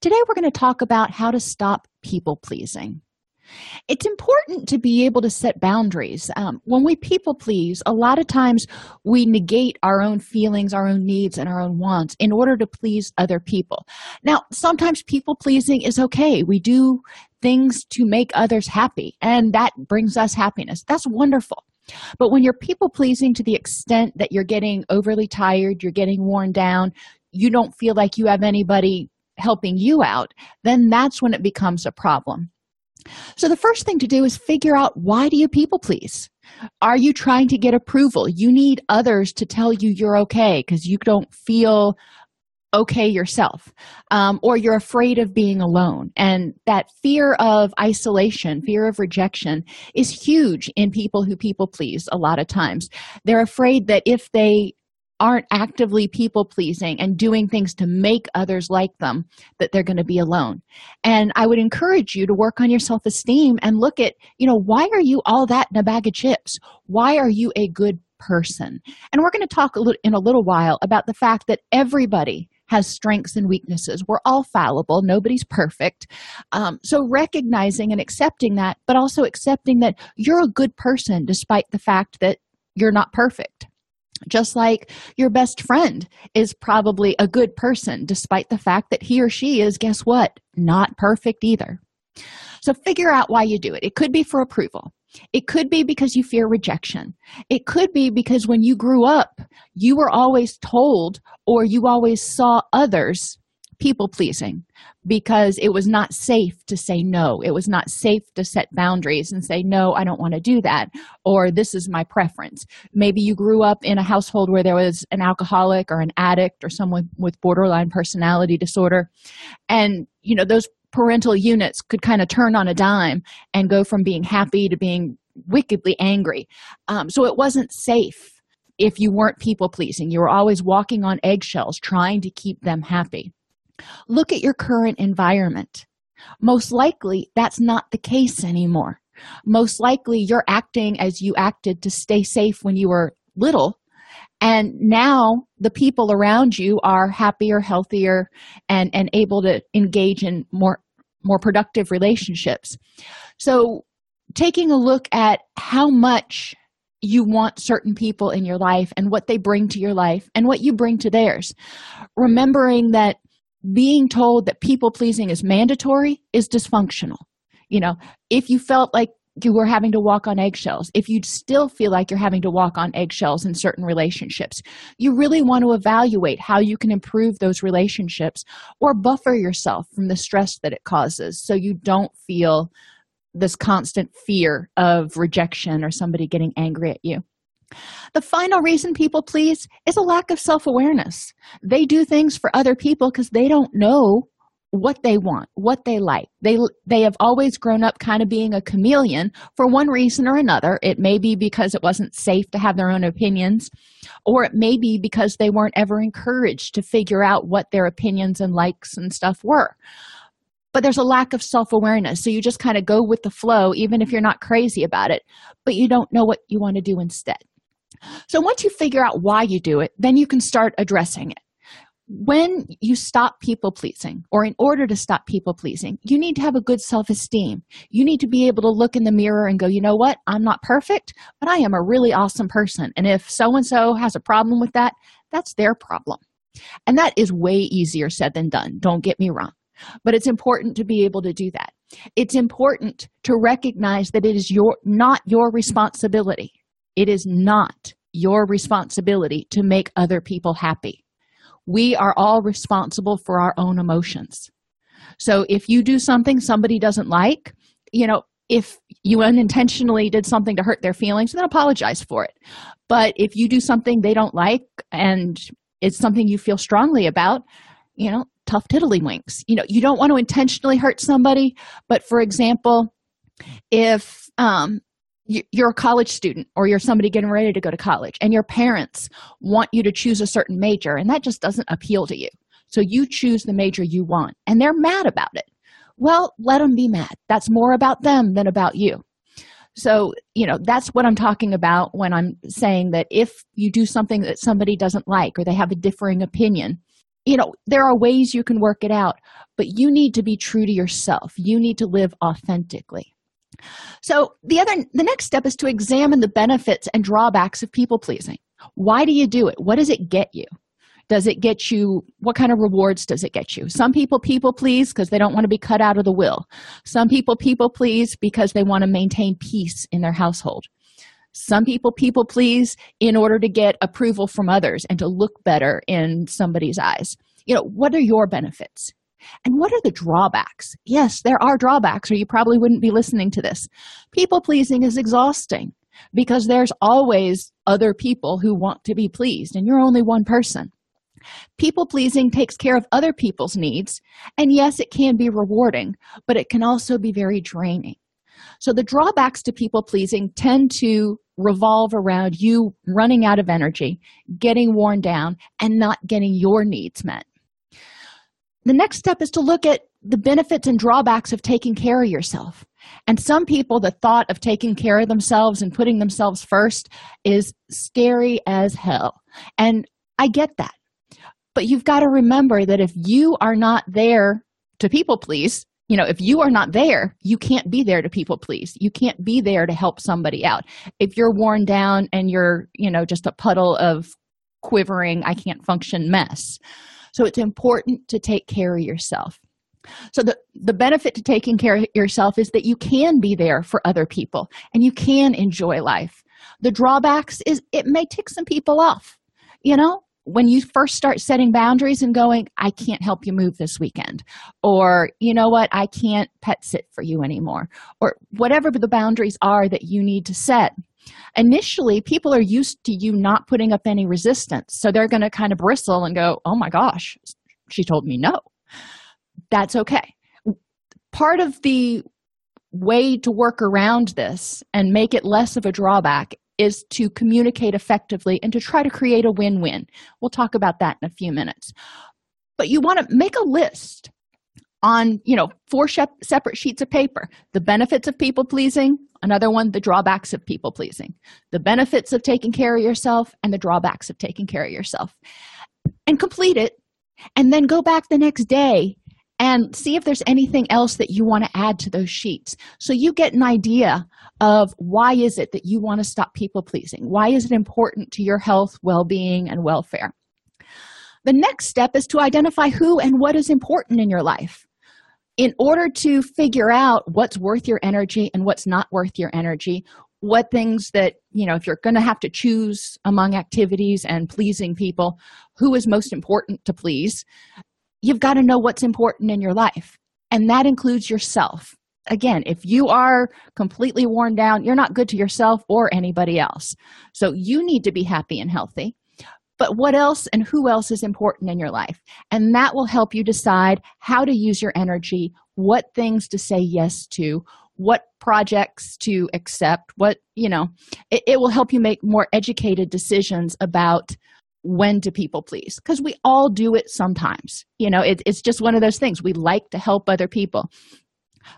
Today, we're going to talk about how to stop people pleasing. It's important to be able to set boundaries. Um, when we people please, a lot of times we negate our own feelings, our own needs, and our own wants in order to please other people. Now, sometimes people pleasing is okay. We do things to make others happy, and that brings us happiness. That's wonderful. But when you're people pleasing to the extent that you're getting overly tired, you're getting worn down, you don't feel like you have anybody helping you out, then that's when it becomes a problem. So the first thing to do is figure out why do you people please? Are you trying to get approval? You need others to tell you you're okay because you don't feel okay yourself um, or you're afraid of being alone and that fear of isolation fear of rejection is huge in people who people please a lot of times they're afraid that if they aren't actively people pleasing and doing things to make others like them that they're going to be alone. And i would encourage you to work on your self-esteem and look at you know why are you all that in a bag of chips? Why are you a good person? And we're going to talk a little, in a little while about the fact that everybody has strengths and weaknesses. We're all fallible. Nobody's perfect. Um, so recognizing and accepting that but also accepting that you're a good person despite the fact that you're not perfect just like your best friend is probably a good person despite the fact that he or she is guess what? Not perfect either. So figure out why you do it. It could be for approval. It could be because you fear rejection. It could be because when you grew up you were always told or you always saw others people pleasing because it was not safe to say no. It was not safe to set boundaries and say, no, I don't want to do that, or this is my preference. Maybe you grew up in a household where there was an alcoholic or an addict or someone with borderline personality disorder. And, you know, those parental units could kind of turn on a dime and go from being happy to being wickedly angry. Um, so it wasn't safe if you weren't people pleasing. You were always walking on eggshells trying to keep them happy. Look at your current environment. Most likely, that's not the case anymore. Most likely, you're acting as you acted to stay safe when you were little. And now the people around you are happier, healthier, and, and able to engage in more, more productive relationships. So, taking a look at how much you want certain people in your life and what they bring to your life and what you bring to theirs. Remembering that being told that people pleasing is mandatory is dysfunctional. You know, if you felt like you were having to walk on eggshells, if you still feel like you're having to walk on eggshells in certain relationships, you really want to evaluate how you can improve those relationships or buffer yourself from the stress that it causes so you don't feel this constant fear of rejection or somebody getting angry at you. The final reason people please is a lack of self awareness. They do things for other people because they don't know what they want, what they like. They they have always grown up kind of being a chameleon for one reason or another. It may be because it wasn't safe to have their own opinions, or it may be because they weren't ever encouraged to figure out what their opinions and likes and stuff were. But there's a lack of self-awareness. So you just kind of go with the flow even if you're not crazy about it, but you don't know what you want to do instead. So once you figure out why you do it, then you can start addressing it. When you stop people pleasing, or in order to stop people pleasing, you need to have a good self esteem. You need to be able to look in the mirror and go, you know what? I'm not perfect, but I am a really awesome person. And if so and so has a problem with that, that's their problem. And that is way easier said than done. Don't get me wrong. But it's important to be able to do that. It's important to recognize that it is your not your responsibility it is not your responsibility to make other people happy. We are all responsible for our own emotions. So if you do something somebody doesn't like, you know, if you unintentionally did something to hurt their feelings, then apologize for it. But if you do something they don't like and it's something you feel strongly about, you know, tough tiddlywinks you know you don't want to intentionally hurt somebody but for example if um, you're a college student or you're somebody getting ready to go to college and your parents want you to choose a certain major and that just doesn't appeal to you. So you choose the major you want and they're mad about it. Well let them be mad. That's more about them than about you. So you know that's what i'm talking about when i'm saying that if you do something that somebody doesn't like or they have a differing opinion you know there are ways you can work it out but you need to be true to yourself. You need to live authentically so the other the next step is to examine the benefits and drawbacks of people pleasing. Why do you do it? What does it get you? Does it get you what kind of rewards does it get you? Some people people please because they don't want to be cut out of the will. Some people people please because they want to maintain peace in their household. Some people people please in order to get approval from others and to look better in somebody's eyes. You know what are your benefits and what are the drawbacks? Yes, there are drawbacks, or you probably wouldn't be listening to this. People pleasing is exhausting because there's always other people who want to be pleased, and you're only one person. People pleasing takes care of other people's needs, and yes, it can be rewarding, but it can also be very draining. So, the drawbacks to people pleasing tend to revolve around you running out of energy, getting worn down, and not getting your needs met the next step is to look at the benefits and drawbacks of taking care of yourself. And some people the thought of taking care of themselves and putting themselves first is scary as hell. And i get that. But you've got to remember that if you are not there to people please you know if you are not there you can't be there to people please. You can't be there to help somebody out. If you're worn down and you're you know just a puddle of quivering i can't function mess so it's important to take care of yourself. So the the benefit to taking care of yourself is that you can be there for other people and you can enjoy life. The drawbacks is it may tick some people off. You know when you first start setting boundaries and going i can't help you move this weekend or you know what? I can't pet sit for you anymore or whatever the boundaries are that you need to set initially people are used to you not putting up any resistance. So they're going to kind of bristle and go oh my gosh she told me no. That's okay. Part of the way to work around this and make it less of a drawback is to communicate effectively and to try to create a win-win. We'll talk about that in a few minutes. But you want to make a list on you know four separate sheets of paper. The benefits of people pleasing another one the drawbacks of people pleasing. The benefits of taking care of yourself and the drawbacks of taking care of yourself. And complete it and then go back the next day and see if there's anything else that you want to add to those sheets. So you get an idea of why is it that you want to stop people pleasing? Why is it important to your health well-being and welfare? The next step is to identify who and what is important in your life in order to figure out what's worth your energy and what's not worth your energy what things that you know if you're going to have to choose among activities and pleasing people who is most important to please you've got to know what's important in your life. And that includes yourself. Again if you are completely worn down you're not good to yourself or anybody else. So you need to be happy and healthy but what else and who else is important in your life? And that will help you decide how to use your energy what things to say yes to what projects to accept what you know it, it will help you make more educated decisions about when to people please. Because we all do it sometimes. You know it, it's just one of those things. We like to help other people.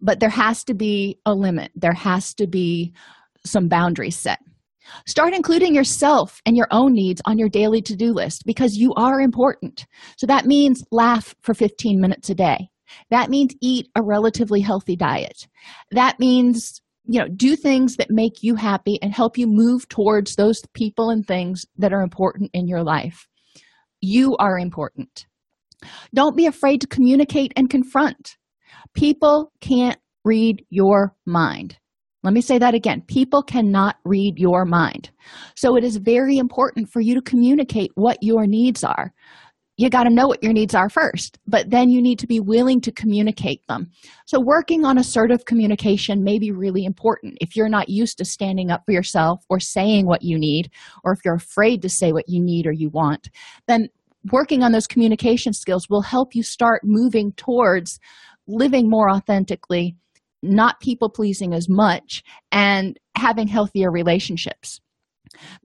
But there has to be a limit. There has to be some boundaries set Start including yourself and your own needs on your daily to do list because you are important. So that means laugh for 15 minutes a day. That means eat a relatively healthy diet. That means, you know, do things that make you happy and help you move towards those people and things that are important in your life. You are important. Don't be afraid to communicate and confront. People can't read your mind. Let me say that again. People cannot read your mind. So it is very important for you to communicate what your needs are. You got to know what your needs are first, but then you need to be willing to communicate them. So, working on assertive communication may be really important. If you're not used to standing up for yourself or saying what you need, or if you're afraid to say what you need or you want, then working on those communication skills will help you start moving towards living more authentically not people pleasing as much and having healthier relationships.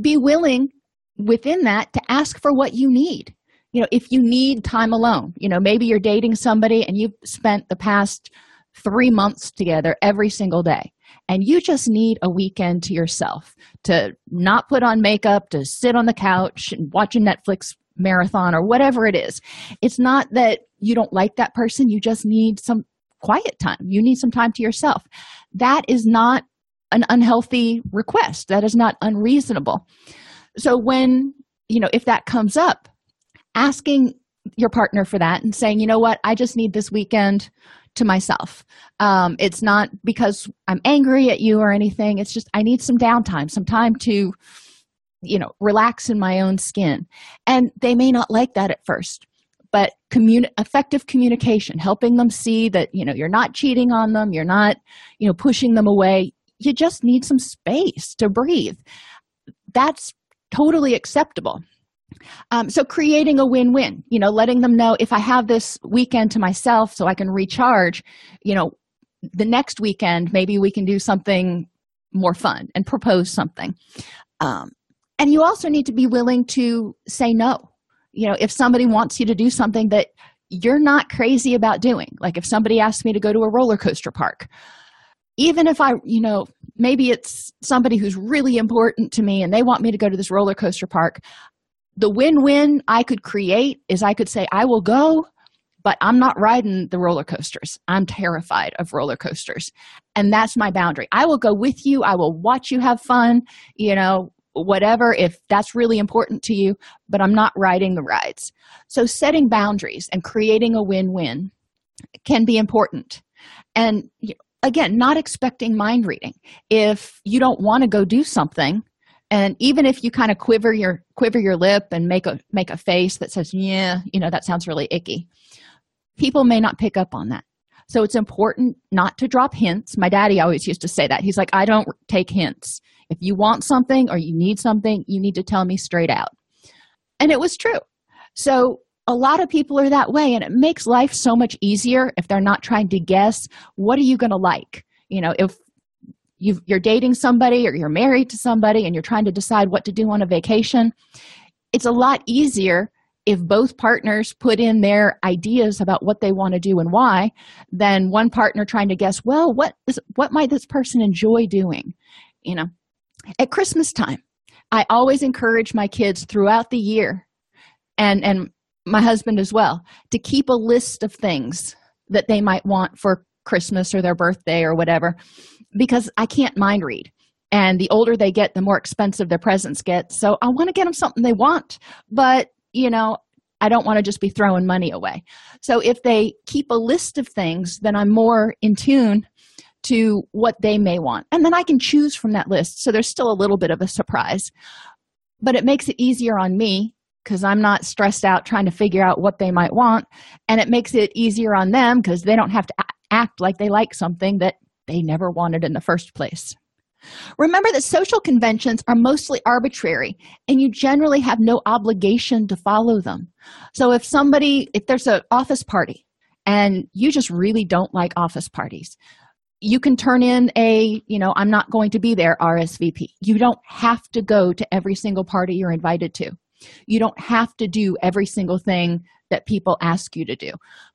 Be willing within that to ask for what you need. You know if you need time alone you know maybe you're dating somebody and you've spent the past three months together every single day and you just need a weekend to yourself to not put on makeup to sit on the couch and watch a netflix marathon or whatever it is. It's not that you don't like that person you just need some quiet time. You need some time to yourself. That is not an unhealthy request. That is not unreasonable. So when you know if that comes up asking your partner for that and saying you know what? I just need this weekend to myself. Um, it's not because i'm angry at you or anything. It's just i need some downtime some time to you know relax in my own skin. And they may not like that at first but communi- effective communication helping them see that you know you're not cheating on them you're not you know pushing them away. You just need some space to breathe. That's totally acceptable. Um, so creating a win-win you know letting them know if i have this weekend to myself so i can recharge you know the next weekend maybe we can do something more fun and propose something. Um, and you also need to be willing to say no you know if somebody wants you to do something that you're not crazy about doing like if somebody asks me to go to a roller coaster park even if i you know maybe it's somebody who's really important to me and they want me to go to this roller coaster park the win-win i could create is i could say i will go but i'm not riding the roller coasters. I'm terrified of roller coasters. And that's my boundary. I will go with you. I will watch you have fun you know whatever if that's really important to you but i'm not riding the rides. So setting boundaries and creating a win-win can be important. And again not expecting mind reading. If you don't want to go do something and even if you kind of quiver your quiver your lip and make a make a face that says yeah you know that sounds really icky people may not pick up on that so it's important not to drop hints. My daddy always used to say that. He's like i don't take hints. If you want something or you need something you need to tell me straight out. And it was true. So a lot of people are that way and it makes life so much easier if they're not trying to guess what are you going to like? You know if you are dating somebody or you're married to somebody and you're trying to decide what to do on a vacation it's a lot easier if both partners put in their ideas about what they want to do and why then one partner trying to guess well what is what might this person enjoy doing? You know at christmas time i always encourage my kids throughout the year and and my husband as well to keep a list of things that they might want for christmas or their birthday or whatever because i can't mind read. And the older they get the more expensive their presents get. So i want to get them something they want but you know i don't want to just be throwing money away. So if they keep a list of things then i'm more in tune to what they may want. And then i can choose from that list so there's still a little bit of a surprise. But it makes it easier on me because i'm not stressed out trying to figure out what they might want. And it makes it easier on them because they don't have to act like they like something that they never wanted in the first place remember that social conventions are mostly arbitrary and you generally have no obligation to follow them. So if somebody if there's an office party and you just really don't like office parties you can turn in a you know i'm not going to be there rsvp you don't have to go to every single party you're invited to. You don't have to do every single thing that people ask you to do.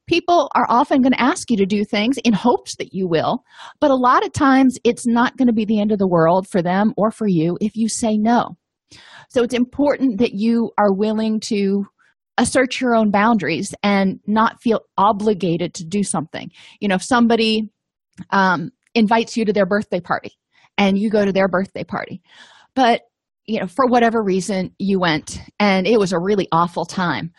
People are often going to ask you to do things in hopes that you will but a lot of times it's not going to be the end of the world for them or for you if you say no. So it's important that you are willing to assert your own boundaries and not feel obligated to do something. You know if somebody um, invites you to their birthday party and you go to their birthday party but you know for whatever reason you went and it was a really awful time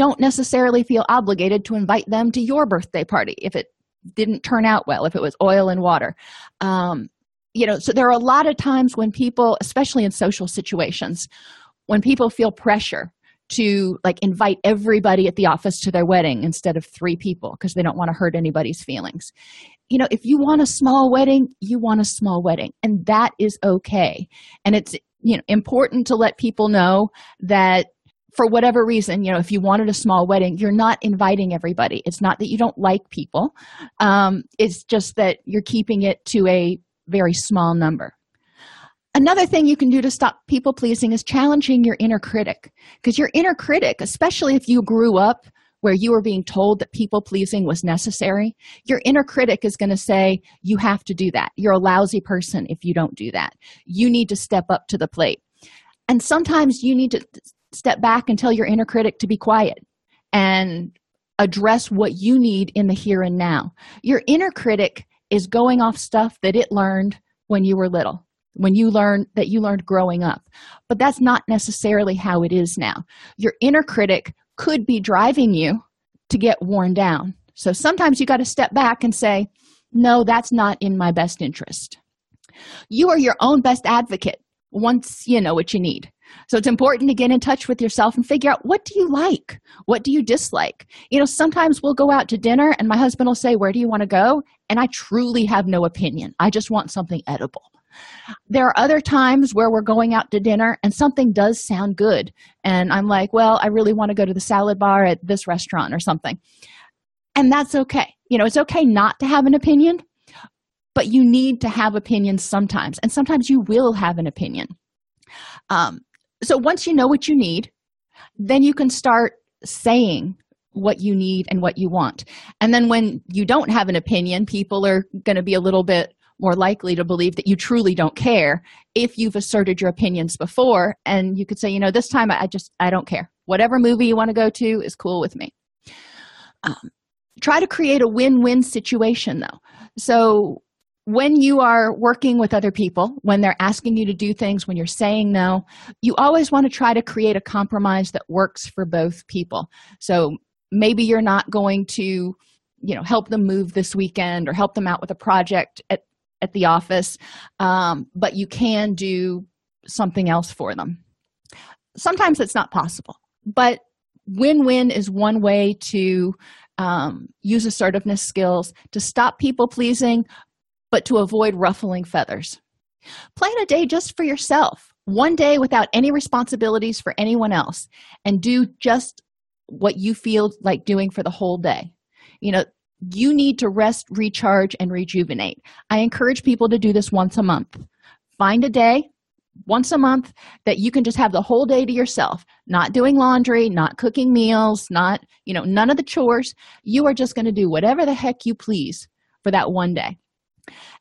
don't necessarily feel obligated to invite them to your birthday party if it didn't turn out well if it was oil and water. Um, you know so there are a lot of times when people especially in social situations when people feel pressure to like invite everybody at the office to their wedding instead of three people because they don't want to hurt anybody's feelings. You know if you want a small wedding you want a small wedding and that is okay. And it's you know important to let people know that for whatever reason you know if you wanted a small wedding you're not inviting everybody. It's not that you don't like people. Um, it's just that you're keeping it to a very small number. Another thing you can do to stop people pleasing is challenging your inner critic because your inner critic especially if you grew up where you were being told that people pleasing was necessary your inner critic is going to say you have to do that. You're a lousy person if you don't do that. You need to step up to the plate. And sometimes you need to step back and tell your inner critic to be quiet and address what you need in the here and now. Your inner critic is going off stuff that it learned when you were little, when you learned that you learned growing up. But that's not necessarily how it is now. Your inner critic could be driving you to get worn down. So sometimes you got to step back and say, no, that's not in my best interest. You are your own best advocate once you know what you need. So it's important to get in touch with yourself and figure out what do you like? What do you dislike? You know, sometimes we'll go out to dinner and my husband will say, Where do you want to go? And I truly have no opinion. I just want something edible. There are other times where we're going out to dinner and something does sound good. And I'm like, Well, I really want to go to the salad bar at this restaurant or something. And that's okay. You know, it's okay not to have an opinion, but you need to have opinions sometimes. And sometimes you will have an opinion. Um, so once you know what you need, then you can start saying what you need and what you want. And then when you don't have an opinion, people are going to be a little bit more likely to believe that you truly don't care if you've asserted your opinions before. And you could say you know this time i just i don't care. Whatever movie you want to go to is cool with me. Um, try to create a win-win situation though. So when you are working with other people, when they're asking you to do things, when you're saying no, you always want to try to create a compromise that works for both people. So maybe you're not going to, you know, help them move this weekend or help them out with a project at, at the office, um, but you can do something else for them. Sometimes it's not possible, but win win is one way to um, use assertiveness skills to stop people pleasing but to avoid ruffling feathers. Plan a day just for yourself, one day without any responsibilities for anyone else, and do just what you feel like doing for the whole day. You know, you need to rest, recharge, and rejuvenate. I encourage people to do this once a month. Find a day once a month that you can just have the whole day to yourself, not doing laundry, not cooking meals, not, you know, none of the chores. You are just going to do whatever the heck you please for that one day.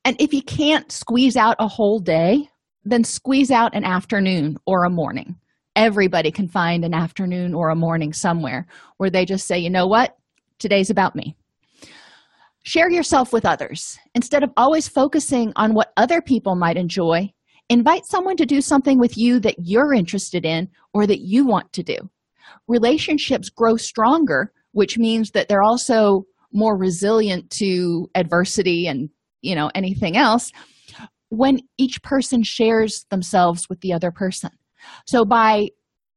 And if you can't squeeze out a whole day, then squeeze out an afternoon or a morning. Everybody can find an afternoon or a morning somewhere where they just say, you know what? Today's about me. Share yourself with others. Instead of always focusing on what other people might enjoy, invite someone to do something with you that you're interested in or that you want to do. Relationships grow stronger, which means that they're also more resilient to adversity and you know anything else when each person shares themselves with the other person. So by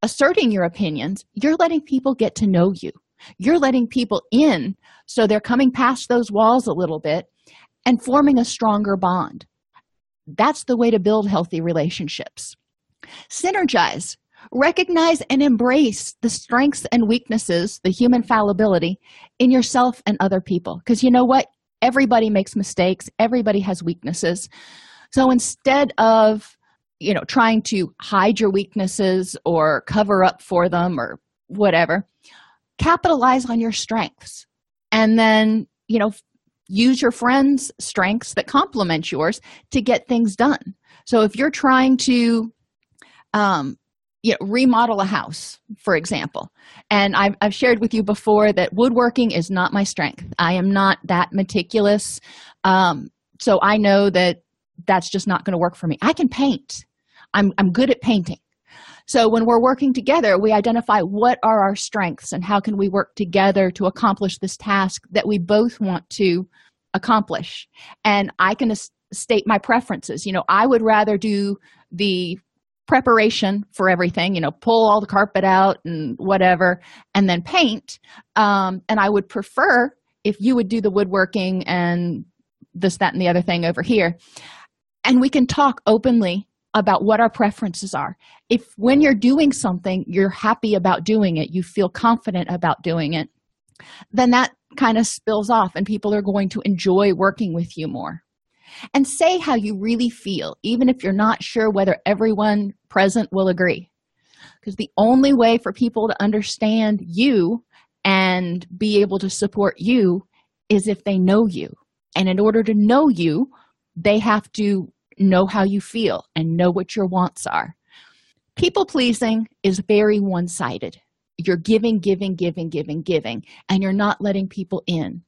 asserting your opinions you're letting people get to know you. You're letting people in so they're coming past those walls a little bit and forming a stronger bond. That's the way to build healthy relationships. Synergize. Recognize and embrace the strengths and weaknesses the human fallibility in yourself and other people. Because you know what everybody makes mistakes. Everybody has weaknesses. So instead of you know trying to hide your weaknesses or cover up for them or whatever capitalize on your strengths. And then you know use your friends strengths that complement yours to get things done. So if you're trying to um, you know, remodel a house, for example. And I've, I've shared with you before that woodworking is not my strength. I am not that meticulous. Um, so I know that that's just not going to work for me. I can paint. I'm, I'm good at painting. So when we're working together, we identify what are our strengths and how can we work together to accomplish this task that we both want to accomplish. And I can state my preferences. You know, I would rather do the preparation for everything you know pull all the carpet out and whatever and then paint um, and i would prefer if you would do the woodworking and this that and the other thing over here and we can talk openly about what our preferences are. If when you're doing something, you're happy about doing it, you feel confident about doing it, then that kind of spills off and people are going to enjoy working with you more. And say how you really feel, even if you're not sure whether everyone present will agree. Because the only way for people to understand you and be able to support you is if they know you. And in order to know you, they have to know how you feel and know what your wants are. People pleasing is very one sided. You're giving, giving, giving, giving, giving, and you're not letting people in.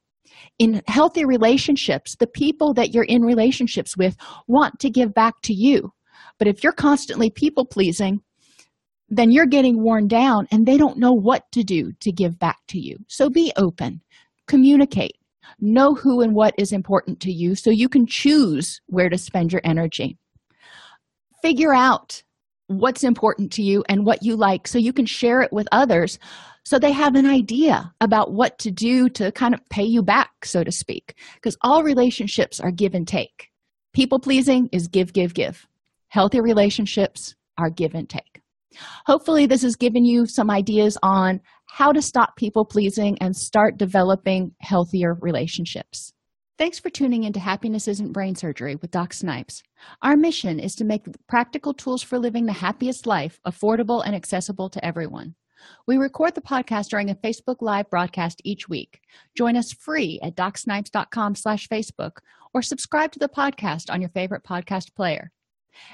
In healthy relationships, the people that you're in relationships with want to give back to you. But if you're constantly people pleasing, then you're getting worn down and they don't know what to do to give back to you. So be open, communicate, know who and what is important to you so you can choose where to spend your energy. Figure out what's important to you and what you like so you can share it with others so they have an idea about what to do to kind of pay you back, so to speak. Because all relationships are give and take. People pleasing is give, give, give. Healthy relationships are give and take. Hopefully, this has given you some ideas on how to stop people pleasing and start developing healthier relationships. Thanks for tuning into Happiness Isn't Brain Surgery with Doc Snipes. Our mission is to make practical tools for living the happiest life affordable and accessible to everyone. We record the podcast during a Facebook Live broadcast each week. Join us free at docsnipes.com slash Facebook or subscribe to the podcast on your favorite podcast player.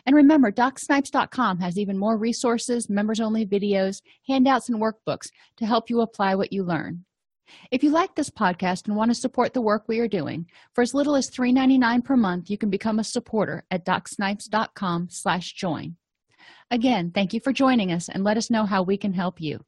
And remember, DocSnipes.com has even more resources, members only videos, handouts, and workbooks to help you apply what you learn. If you like this podcast and want to support the work we are doing, for as little as $3.99 per month, you can become a supporter at DocSnipes.com slash join. Again, thank you for joining us and let us know how we can help you.